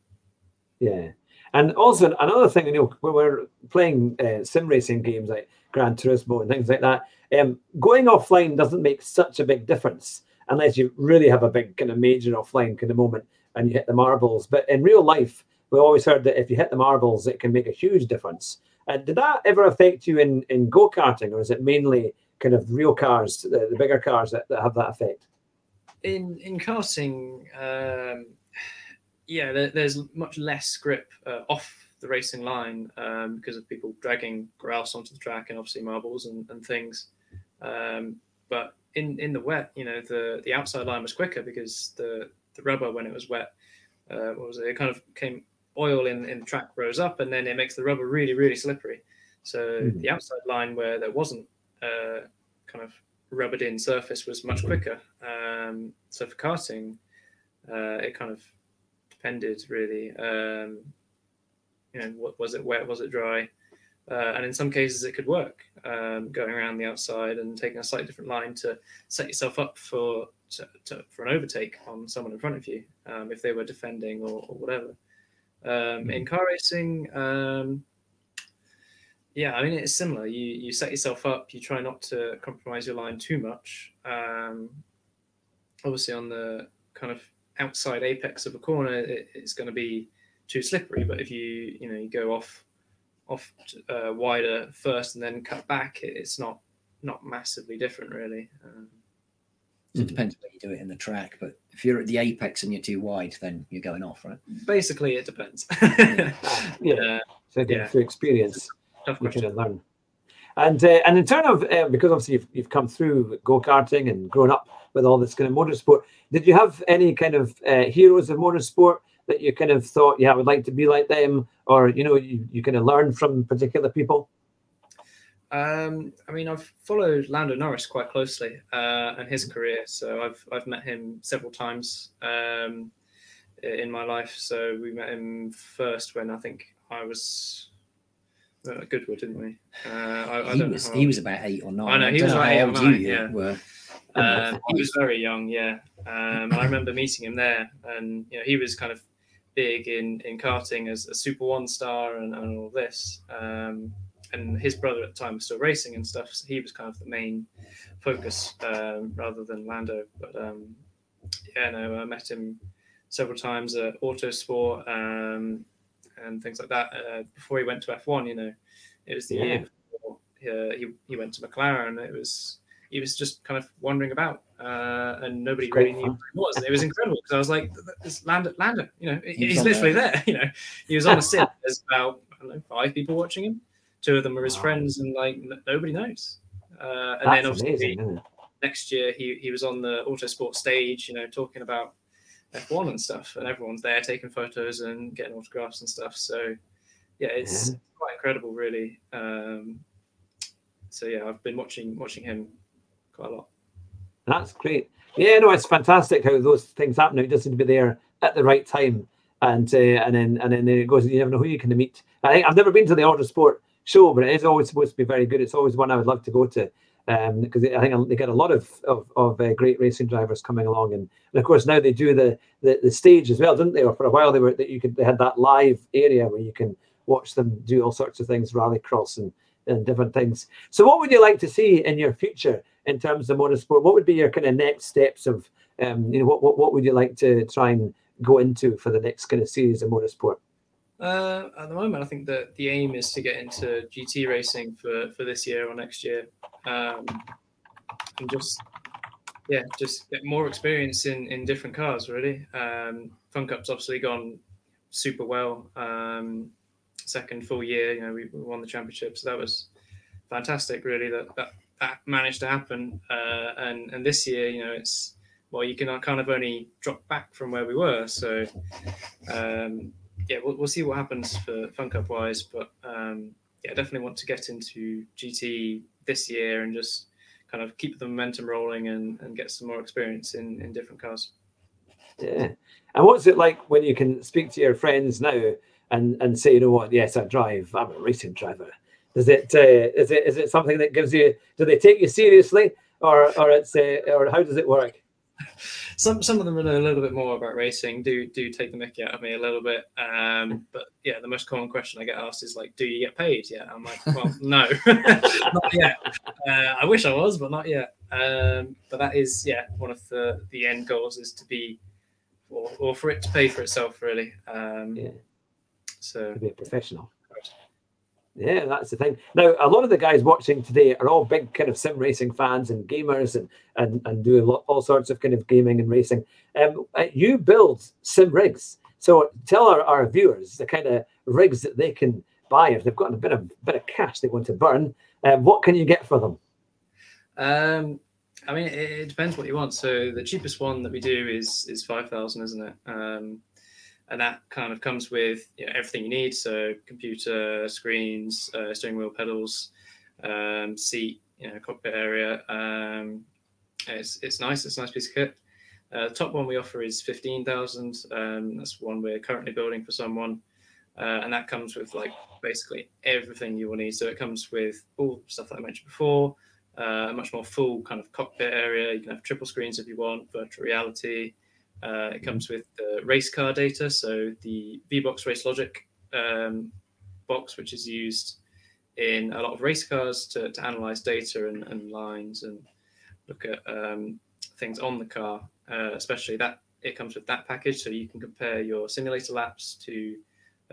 [SPEAKER 1] Yeah. And also another thing, you know, when we're playing uh, sim racing games like Gran Turismo and things like that, um, going offline doesn't make such a big difference unless you really have a big kind of major offline kind of moment and you hit the marbles. But in real life, we always heard that if you hit the marbles, it can make a huge difference. Uh, did that ever affect you in, in go karting, or is it mainly kind of real cars, the, the bigger cars that, that have that effect?
[SPEAKER 3] In in karting, um, yeah, there, there's much less grip uh, off the racing line um, because of people dragging grouse onto the track and obviously marbles and, and things. Um, but in, in the wet, you know, the, the outside line was quicker because the, the rubber when it was wet, uh, what was it? It kind of came oil in, in the track rose up and then it makes the rubber really, really slippery. So mm. the outside line where there wasn't uh, kind of rubbered in surface was much quicker. Um, so for karting, uh, it kind of depended really. Um, you know, what, was it wet? Was it dry? Uh, and in some cases, it could work um, going around the outside and taking a slightly different line to set yourself up for to, to, for an overtake on someone in front of you um, if they were defending or, or whatever. Um, in car racing, um, yeah, I mean it's similar. You you set yourself up. You try not to compromise your line too much. Um, obviously, on the kind of outside apex of a corner, it, it's going to be too slippery. But if you you know you go off off uh, wider first and then cut back, it, it's not not massively different really. Um,
[SPEAKER 2] so it depends where you do it in the track, but if you're at the apex and you're too wide, then you're going off, right?
[SPEAKER 3] Basically, it depends.
[SPEAKER 1] yeah. yeah. So yeah. through experience, you can learn. And uh, and in terms of uh, because obviously you've, you've come through go karting and grown up with all this kind of motorsport, did you have any kind of uh, heroes of motorsport that you kind of thought, yeah, I would like to be like them, or you know, you, you kind of learn from particular people?
[SPEAKER 3] Um, I mean, I've followed Lando Norris quite closely uh, and his career, so I've I've met him several times um, in my life. So we met him first when I think I was uh, Goodwood, didn't we? Uh, I,
[SPEAKER 2] I he was he was about eight or nine.
[SPEAKER 3] I know he I was about eight nine. Yeah. Were. Um, he was very young, yeah. Um, I remember meeting him there, and you know he was kind of big in in karting as a Super One star and, and all this. Um, and his brother at the time was still racing and stuff. So he was kind of the main focus um, rather than Lando. But um, yeah, no, I met him several times at Autosport um, and things like that. Uh, before he went to F1, you know, it was the yeah. year before uh, he, he went to McLaren. It was he was just kind of wandering about, uh, and nobody really knew who he was. And it was incredible because I was like, "This Lando, Lando, you know, he's, he's literally there. there. You know, he was on a sit. There's about I don't know five people watching him two of them are his wow. friends, and like n- nobody knows. Uh, and That's then obviously amazing, next year he he was on the Autosport stage, you know, talking about F1 and stuff, and everyone's there taking photos and getting autographs and stuff. So yeah, it's yeah. quite incredible, really. Um, so yeah, I've been watching watching him quite a lot.
[SPEAKER 1] That's great. Yeah, no, it's fantastic how those things happen. It doesn't to be there at the right time, and uh, and then and then it goes. You never know who you can meet. I think I've never been to the Autosport show, but it is always supposed to be very good. It's always one I would love to go to because um, I think they get a lot of of, of uh, great racing drivers coming along, and, and, of course now they do the, the, the stage as well, didn't they? Or for a while they were that you could they had that live area where you can watch them do all sorts of things, rallycross and and different things. So, what would you like to see in your future in terms of motorsport? What would be your kind of next steps of um, you know what, what what would you like to try and go into for the next kind of series of motorsport?
[SPEAKER 3] Uh, at the moment, I think that the aim is to get into GT racing for, for this year or next year, um, and just yeah, just get more experience in in different cars. Really, um, Fun Cup's obviously gone super well. Um, second full year, you know, we, we, won the championship, so that was fantastic. Really, that that, that managed to happen. Uh, and and this year, you know, it's well, you can kind of only drop back from where we were. So um, yeah, we'll, we'll see what happens for Fun Cup wise, but um, yeah, definitely want to get into GT this year and just kind of keep the momentum rolling and, and get some more experience in, in different cars.
[SPEAKER 1] Yeah. And what's it like when you can speak to your friends now and, and say, you know what, yes, I drive, I'm a racing driver. Is it uh, is it is it something that gives you? Do they take you seriously, or or it's uh, or how does it work?
[SPEAKER 3] some some of them know a little bit more about racing. Do do take the mickey out of me a little bit. Um, but yeah, the most common question I get asked is like, "Do you get paid?" Yeah, I'm like, well, no, not yet. Uh, I wish I was, but not yet. Um, but that is yeah, one of the the end goals is to be, or, or for it to pay for itself, really. Um, yeah. So
[SPEAKER 1] to be a professional. Yeah, that's the thing. Now, a lot of the guys watching today are all big kind of sim racing fans and gamers and and and do lot, all sorts of kind of gaming and racing. Um, uh, you build sim rigs, so tell our, our viewers the kind of rigs that they can buy if they've got a bit of bit of cash they want to burn. Um, what can you get for them?
[SPEAKER 3] Um, I mean, it, it, depends what you want. So the cheapest one that we do is is five thousand, isn't it? Um, and that kind of comes with you know, everything you need. So computer, screens, uh, steering wheel pedals, um, seat, you know, cockpit area. Um, it's it's nice. It's a nice piece of kit. Uh, the top one we offer is fifteen thousand. Um, that's one we're currently building for someone, uh, and that comes with like basically everything you will need. So it comes with all stuff that I mentioned before. Uh, a much more full kind of cockpit area. You can have triple screens if you want, virtual reality, uh, it comes with the race car data, so the VBox Racelogic um, box, which is used in a lot of race cars to, to analyze data and, and lines and look at um, things on the car. Uh, especially that it comes with that package, so you can compare your simulator laps to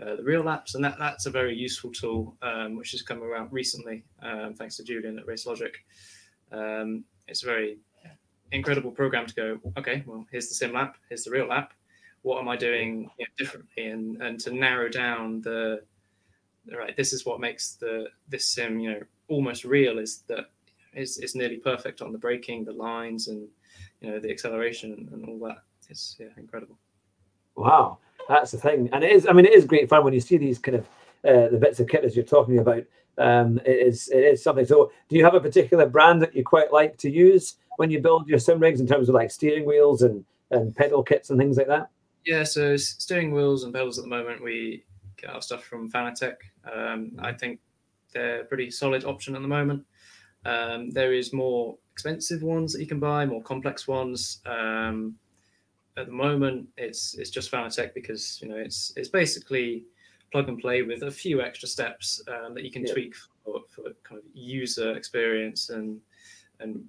[SPEAKER 3] uh, the real laps, and that that's a very useful tool um, which has come around recently, um, thanks to Julian at Racelogic. Um, it's very incredible program to go, okay, well, here's the sim lap, here's the real lap. What am I doing you know, differently? And and to narrow down the right, this is what makes the this sim, you know, almost real is that it's, it's nearly perfect on the braking, the lines, and you know the acceleration and all that. It's yeah, incredible.
[SPEAKER 1] Wow, that's the thing, and it is. I mean, it is great fun when you see these kind of uh, the bits of kit as you're talking about. Um, it is it is something. So, do you have a particular brand that you quite like to use? When you build your sim rigs in terms of like steering wheels and and pedal kits and things like that?
[SPEAKER 3] Yeah, so steering wheels and pedals at the moment we get our stuff from Fanatec. Um, I think they're a pretty solid option at the moment. Um, there is more expensive ones that you can buy, more complex ones. Um, at the moment, it's it's just Fanatec because you know it's it's basically plug and play with a few extra steps um, that you can yeah. tweak for, for kind of user experience and and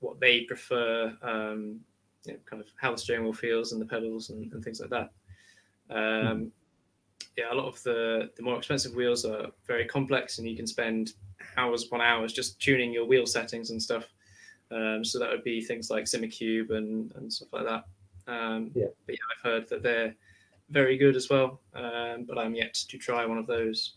[SPEAKER 3] what they prefer, um, you know, kind of how the steering wheel feels and the pedals and, and things like that. Um, mm. Yeah, a lot of the the more expensive wheels are very complex, and you can spend hours upon hours just tuning your wheel settings and stuff. Um, so that would be things like Simucube and and stuff like that. Um, yeah. But yeah, I've heard that they're very good as well, um, but I'm yet to try one of those.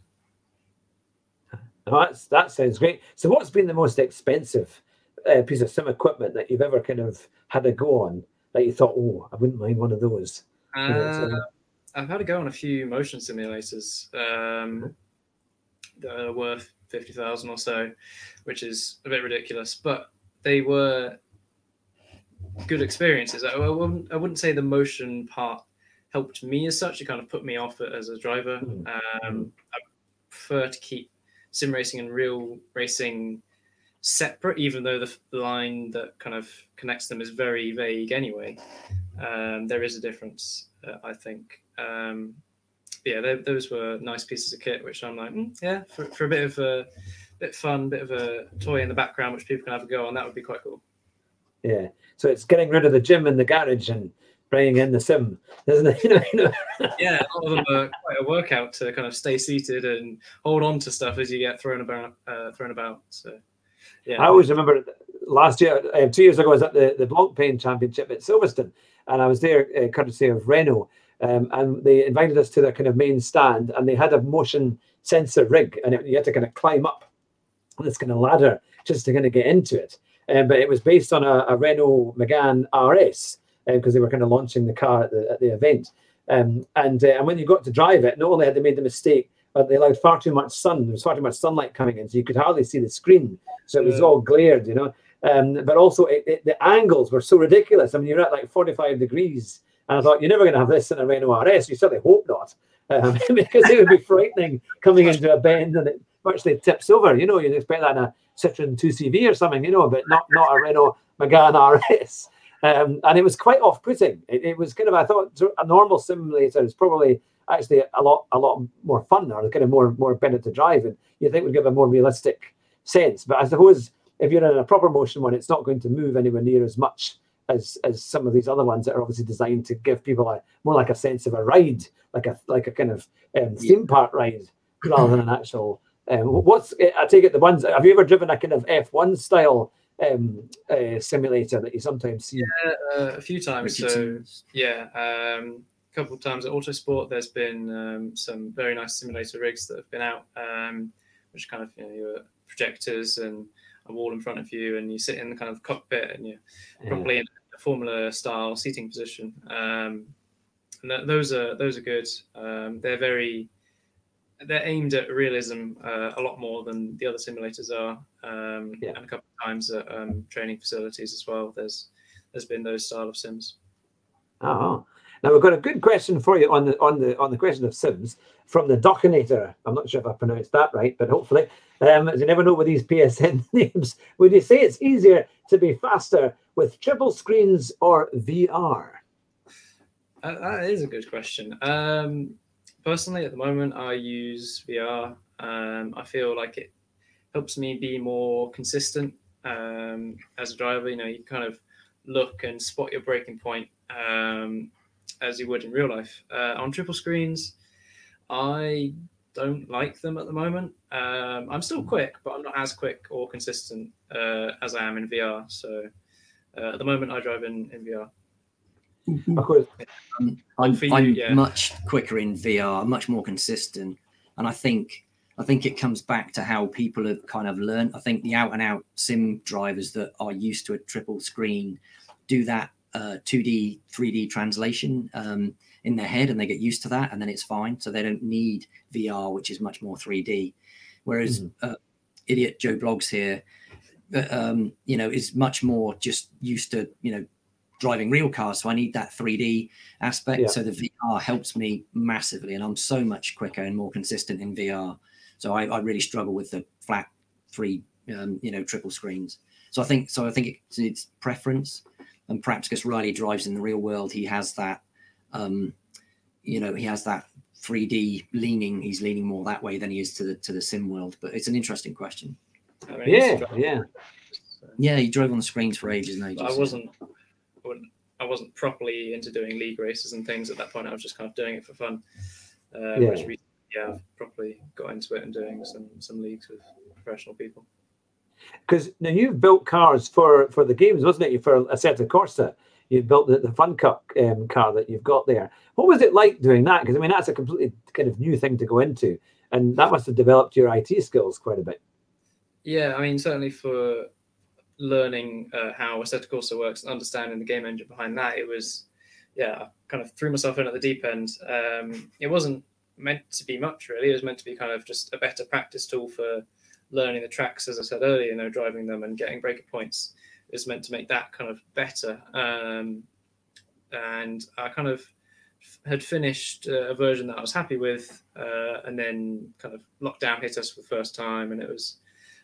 [SPEAKER 1] Oh, that's that sounds great. So, what's been the most expensive uh, piece of sim equipment that you've ever kind of had a go on that you thought, oh, I wouldn't mind one of those?
[SPEAKER 3] Uh, I've had to go on a few motion simulators um, that are worth fifty thousand or so, which is a bit ridiculous, but they were good experiences. I, I, wouldn't, I wouldn't say the motion part helped me as such. It kind of put me off as a driver. Mm. Um, I prefer to keep sim racing and real racing separate, even though the, line that kind of connects them is very vague anyway. Um, there is a difference, uh, I think. Um, yeah, those were nice pieces of kit, which I'm like, mm, yeah, for, for a bit of a bit fun, bit of a toy in the background, which people can have a go on. That would be quite cool.
[SPEAKER 1] Yeah, so it's getting rid of the gym and the garage and bringing in the sim, isn't it?
[SPEAKER 3] You know, yeah, a lot of them are quite a workout to kind of stay seated and hold on to stuff as you get thrown about. Uh, thrown about. So,
[SPEAKER 1] yeah. I always remember last year, uh, two years ago, I was at the the Blancpain Championship at Silverstone, and I was there uh, courtesy of Renault, um, and they invited us to their kind of main stand, and they had a motion sensor rig, and it, you had to kind of climb up this kind of ladder just to kind of get into it. Um, but it was based on a, a Renault Megane RS because um, they were kind of launching the car at the, at the event. Um, and uh, and when you got to drive it, not only had they made the mistake, but they allowed far too much sun. There was far too much sunlight coming in, so you could hardly see the screen. So it was all glared, you know. Um, but also, it, it, the angles were so ridiculous. I mean, you're at like 45 degrees, and I thought you're never going to have this in a Renault RS. You certainly hope not, um, because it would be frightening coming into a bend and it virtually tips over. You know, you'd expect that in a Citroen 2CV or something, you know, but not not a Renault Megane RS. Um, and it was quite off-putting. It, it, was kind of I thought a normal simulator is probably actually a lot a lot more fun or kind of more more better to drive, and you think would give a more realistic sense. But I suppose if you're in a proper motion one, it's not going to move anywhere near as much as as some of these other ones that are obviously designed to give people a more like a sense of a ride, like a like a kind of um, theme park ride rather than an actual. Um, what's I take it the ones have you ever driven a kind of F1 style um, uh, simulator that you sometimes see?
[SPEAKER 3] Yeah, uh, a few times. So yeah, um, couple of times at Autosport, there's been um, some very nice simulator rigs that have been out, um, which kind of you know your projectors and a wall in front of you, and you sit in the kind of cockpit and you're yeah. probably in a Formula style seating position. Um, and th- those are those are good. Um, they're very they're aimed at realism uh, a lot more than the other simulators are. Um, yeah. And a couple of times at um, training facilities as well. There's there's been those style of sims.
[SPEAKER 1] Oh, now we've got a good question for you on the on the on the question of sims from the Docinator. I'm not sure if I pronounced that right, but hopefully, um, as you never know with these PSN names, would you say it's easier to be faster with triple screens or VR?
[SPEAKER 3] Uh, that is a good question. Um, personally, at the moment, I use VR. Um, I feel like it helps me be more consistent um, as a driver. You know, you kind of look and spot your braking point um, as you would in real life. Uh, on triple screens, I don't like them at the moment. Um, I'm still quick, but I'm not as quick or consistent uh, as I am in VR. So uh, at the moment, I drive in, in VR.
[SPEAKER 2] Of course. Um, I'm, you, I'm yeah. much quicker in VR, much more consistent, and I think I think it comes back to how people have kind of learned. I think the out and out sim drivers that are used to a triple screen do that uh, 2D, 3D translation um, in their head, and they get used to that, and then it's fine. So they don't need VR, which is much more 3D. Whereas mm-hmm. uh, idiot Joe Bloggs here, uh, um, you know, is much more just used to you know driving real cars. So I need that 3D aspect. Yeah. So the VR helps me massively, and I'm so much quicker and more consistent in VR. So I, I really struggle with the flat three, um, you know, triple screens. So I think so. I think it's, it's preference, and perhaps because Riley drives in the real world, he has that, um, you know, he has that 3D leaning. He's leaning more that way than he is to the to the sim world. But it's an interesting question.
[SPEAKER 1] I mean, yeah, yeah,
[SPEAKER 2] yeah. He drove on the screens for ages and ages.
[SPEAKER 3] I wasn't I wasn't properly into doing league races and things at that point. I was just kind of doing it for fun. Uh, yeah. Which we, yeah, I've properly got into it and doing some some leagues with professional people.
[SPEAKER 1] Because now you've built cars for for the games, wasn't it? You For Assetto Corsa, you built the, the Fun Cup um, car that you've got there. What was it like doing that? Because I mean, that's a completely kind of new thing to go into, and that must have developed your IT skills quite a bit.
[SPEAKER 3] Yeah, I mean, certainly for learning uh, how Assetto Corsa works and understanding the game engine behind that, it was, yeah, I kind of threw myself in at the deep end. Um, it wasn't meant to be much really. It was meant to be kind of just a better practice tool for learning the tracks, as I said earlier, you know, driving them and getting breaker points is meant to make that kind of better. Um, and I kind of had finished uh, a version that I was happy with, uh, and then kind of lockdown hit us for the first time, and it was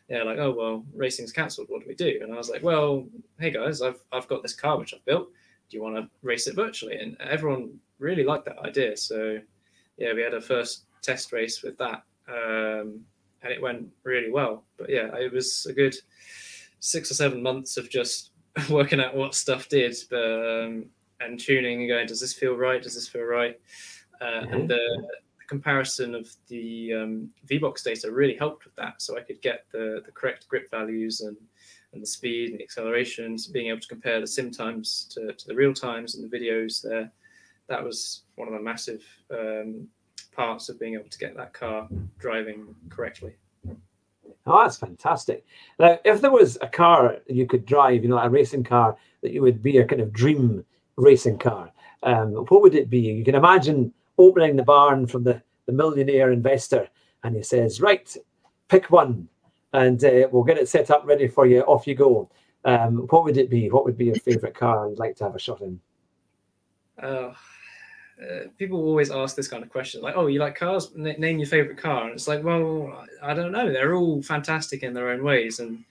[SPEAKER 3] yeah, like oh well, racing's cancelled. What do we do? And I was like, well, hey guys, I've I've got this car which I've built. Do you want to race it virtually? And everyone really liked that idea. So yeah, we had a first test race with that, um, and it went really well. But yeah, it was a good six or seven months of just working out what stuff did, um, and tuning and going, does this feel right? Does this feel right? Uh, And the, the, comparison of the um, VBox data really helped with that. So I could get the, the correct grip values and, and the speed and the accelerations, being able to compare the sim times to, to the real times and the videos there. That was one of the massive um, parts of being able to get that car driving correctly.
[SPEAKER 1] Oh, that's fantastic. Now, if there was a car you could drive, you know, a racing car that you would be a kind of dream racing car, um, what would it be? You can imagine opening the barn from the, the millionaire investor and he says, right, pick one and uh, we'll get it set up ready for you. Off you go. Um, what would it be? What would be your favorite car you'd like to have a shot in?
[SPEAKER 3] Uh, uh, people always ask this kind of question, like, "Oh, you like cars? N- name your favorite car." And it's like, well, I don't know. They're all fantastic in their own ways, and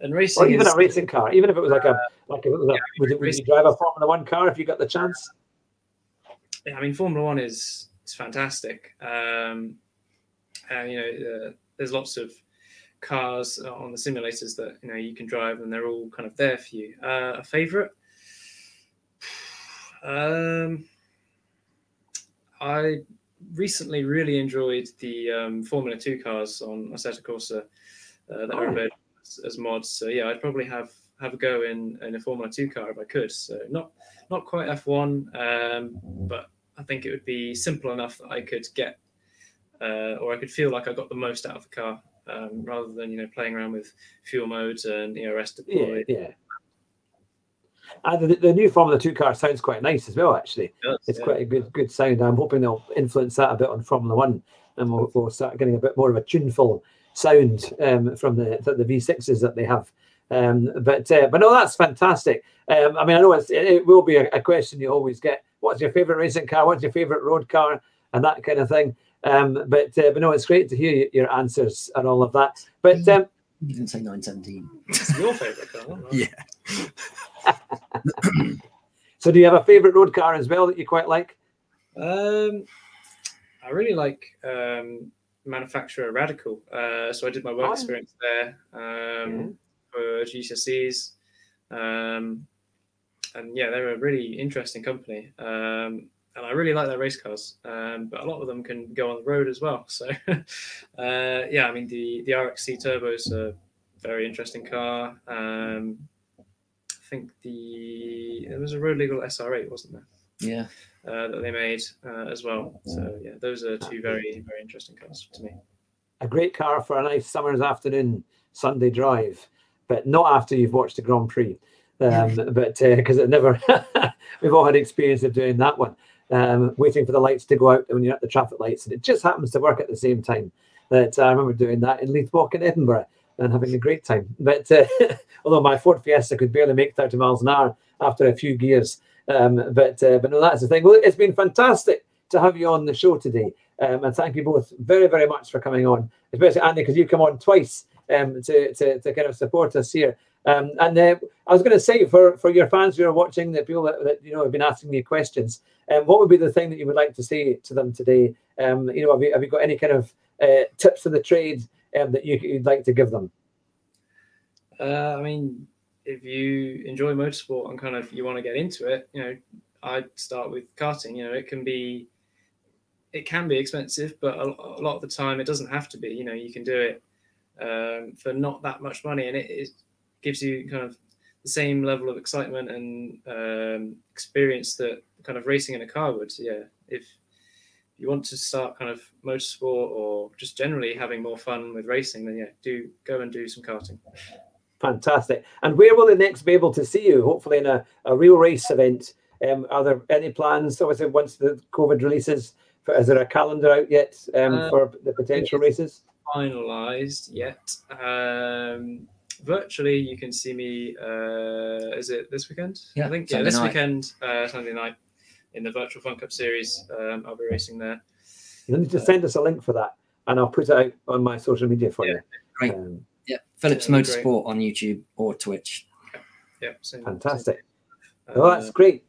[SPEAKER 3] and racing.
[SPEAKER 1] Or even
[SPEAKER 3] is,
[SPEAKER 1] a racing car, even if it was like a like a, yeah, would, it, would you drive a Formula One car if you got the chance?
[SPEAKER 3] Yeah, I mean, Formula One is is fantastic. Um, and you know, uh, there's lots of cars on the simulators that you know you can drive, and they're all kind of there for you. Uh, a favorite. Um, I recently really enjoyed the um, Formula Two cars on Assetto Corsa uh, that oh. are available as, as, mods. So yeah, I'd probably have have a go in, in a Formula Two car if I could. So not not quite F1, um, but I think it would be simple enough that I could get uh, or I could feel like I got the most out of the car um, rather than you know playing around with fuel modes and rest
[SPEAKER 1] deploy. Yeah, yeah. And the, the, new Formula Two car sounds quite nice as well. Actually, it does, it's yeah. quite a good good sound. I'm hoping they'll influence that a bit on Formula One, and we'll, we'll start getting a bit more of a tuneful sound um, from the the V6s that they have. Um, but uh, but no, that's fantastic. Um, I mean, I know it, it will be a, a, question you always get. What's your favorite racing car? What's your favorite road car? And that kind of thing. Um, but uh, but no, it's great to hear your answers and all of that. But um,
[SPEAKER 2] you didn't say 917.
[SPEAKER 3] It's your favorite car.
[SPEAKER 2] yeah.
[SPEAKER 1] so, do you have a favorite road car as well that you quite like?
[SPEAKER 3] Um, I really like um, manufacturer Radical. Uh, so I did my work oh, experience there um, for GCSEs. Um, and yeah, they're a really interesting company. Um, and I really like their race cars, um, but a lot of them can go on the road as well. So, uh, yeah, I mean the the RXC Turbo is a very interesting car. Um, I think the there was a road legal SR8, wasn't there?
[SPEAKER 2] Yeah,
[SPEAKER 3] uh, that they made uh, as well. So yeah, those are two very very interesting cars to me.
[SPEAKER 1] A great car for a nice summer's afternoon Sunday drive, but not after you've watched the Grand Prix. Um, but because uh, it never, we've all had experience of doing that one um, waiting for the lights to go out when you're at the traffic lights, and it just happens to work at the same time. That uh, I remember doing that in Leith Walk in Edinburgh and having a great time. But uh, although my Ford Fiesta could barely make 30 miles an hour after a few gears, um, but uh, but no, that's the thing. Well, it's been fantastic to have you on the show today, um, and thank you both very very much for coming on, especially Andy because you've come on twice um, to, to to kind of support us here. Um, and uh, I was going to say for, for your fans who are watching, the people that, that you know have been asking me questions, um, what would be the thing that you would like to say to them today? Um, you know, have you, have you got any kind of uh, tips for the trade um, that you, would like to give them?
[SPEAKER 3] Uh, I mean, if you enjoy motorsport and kind of you want to get into it, you know, I'd start with karting. You know, it can be it can be expensive, but a, a lot of the time it doesn't have to be. You know, you can do it um, for not that much money, and it, it gives you kind of the same level of excitement and um, experience that kind of racing in a car would. Yeah, if you want to start kind of motorsport or just generally having more fun with racing, then yeah, do go and do some karting.
[SPEAKER 1] Fantastic. And where will the next be able to see you? Hopefully in a, a real race event. Um, are there any plans? Obviously, once the COVID releases, for, is there a calendar out yet um, uh, for the potential races?
[SPEAKER 3] Finalized yet. Um, virtually, you can see me. Uh, is it this weekend?
[SPEAKER 2] Yeah,
[SPEAKER 3] I think yeah, this night. weekend, uh, Sunday night, in the Virtual Fun Cup series. Um, I'll be racing there.
[SPEAKER 1] You need to send us a link for that, and I'll put it out on my social media for
[SPEAKER 2] yeah.
[SPEAKER 1] you.
[SPEAKER 2] Great. Um, yeah, Phillips Motorsport great. on YouTube or Twitch.
[SPEAKER 3] Yeah, same,
[SPEAKER 1] fantastic. Same. Oh, that's great.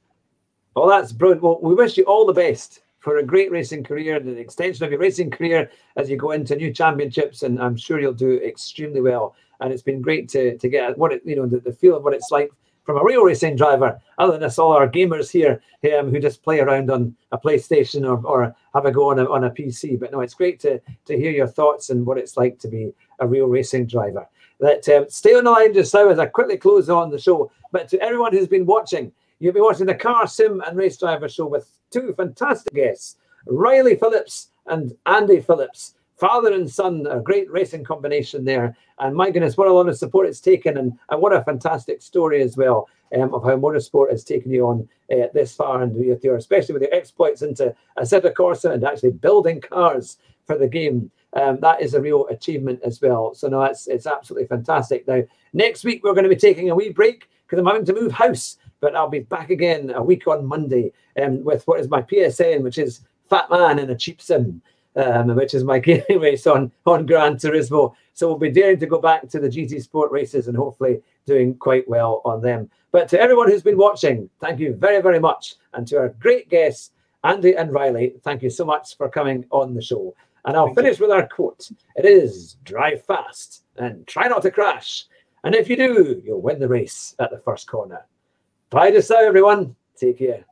[SPEAKER 1] Well, that's brilliant. Well, we wish you all the best for a great racing career, the extension of your racing career as you go into new championships, and I'm sure you'll do extremely well. And it's been great to to get what it you know the, the feel of what it's like from a real racing driver, other than us all our gamers here um, who just play around on a PlayStation or, or have a go on a, on a PC. But no, it's great to to hear your thoughts and what it's like to be a real racing driver. That um, stay on the line just now as I quickly close on the show. But to everyone who's been watching, you've been watching the Car Sim and Race Driver show with two fantastic guests, Riley Phillips and Andy Phillips father and son, a great racing combination there. And my goodness, what a lot of support it's taken, and, and what a fantastic story as well um, of how motorsport has taken you on uh, this far, and with your, especially with your exploits into Assetto Corsa and actually building cars for the game. Um, that is a real achievement as well. So no, it's it's absolutely fantastic. Now next week we're going to be taking a wee break because I'm having to move house, but I'll be back again a week on Monday um, with what is my PSN, which is Fat Man in a Cheap Sim um, which is my gaming race on, on Gran Turismo. So we'll be daring to go back to the GT Sport races and hopefully doing quite well on them. But to everyone who's been watching, thank you very, very much. And to our great guests, Andy and Riley, thank you so much for coming on the show. And I'll thank finish you. with our quote. It is drive fast and try not to crash. And if you do, you'll win the race at the first corner. Bye just now, everyone. Take care.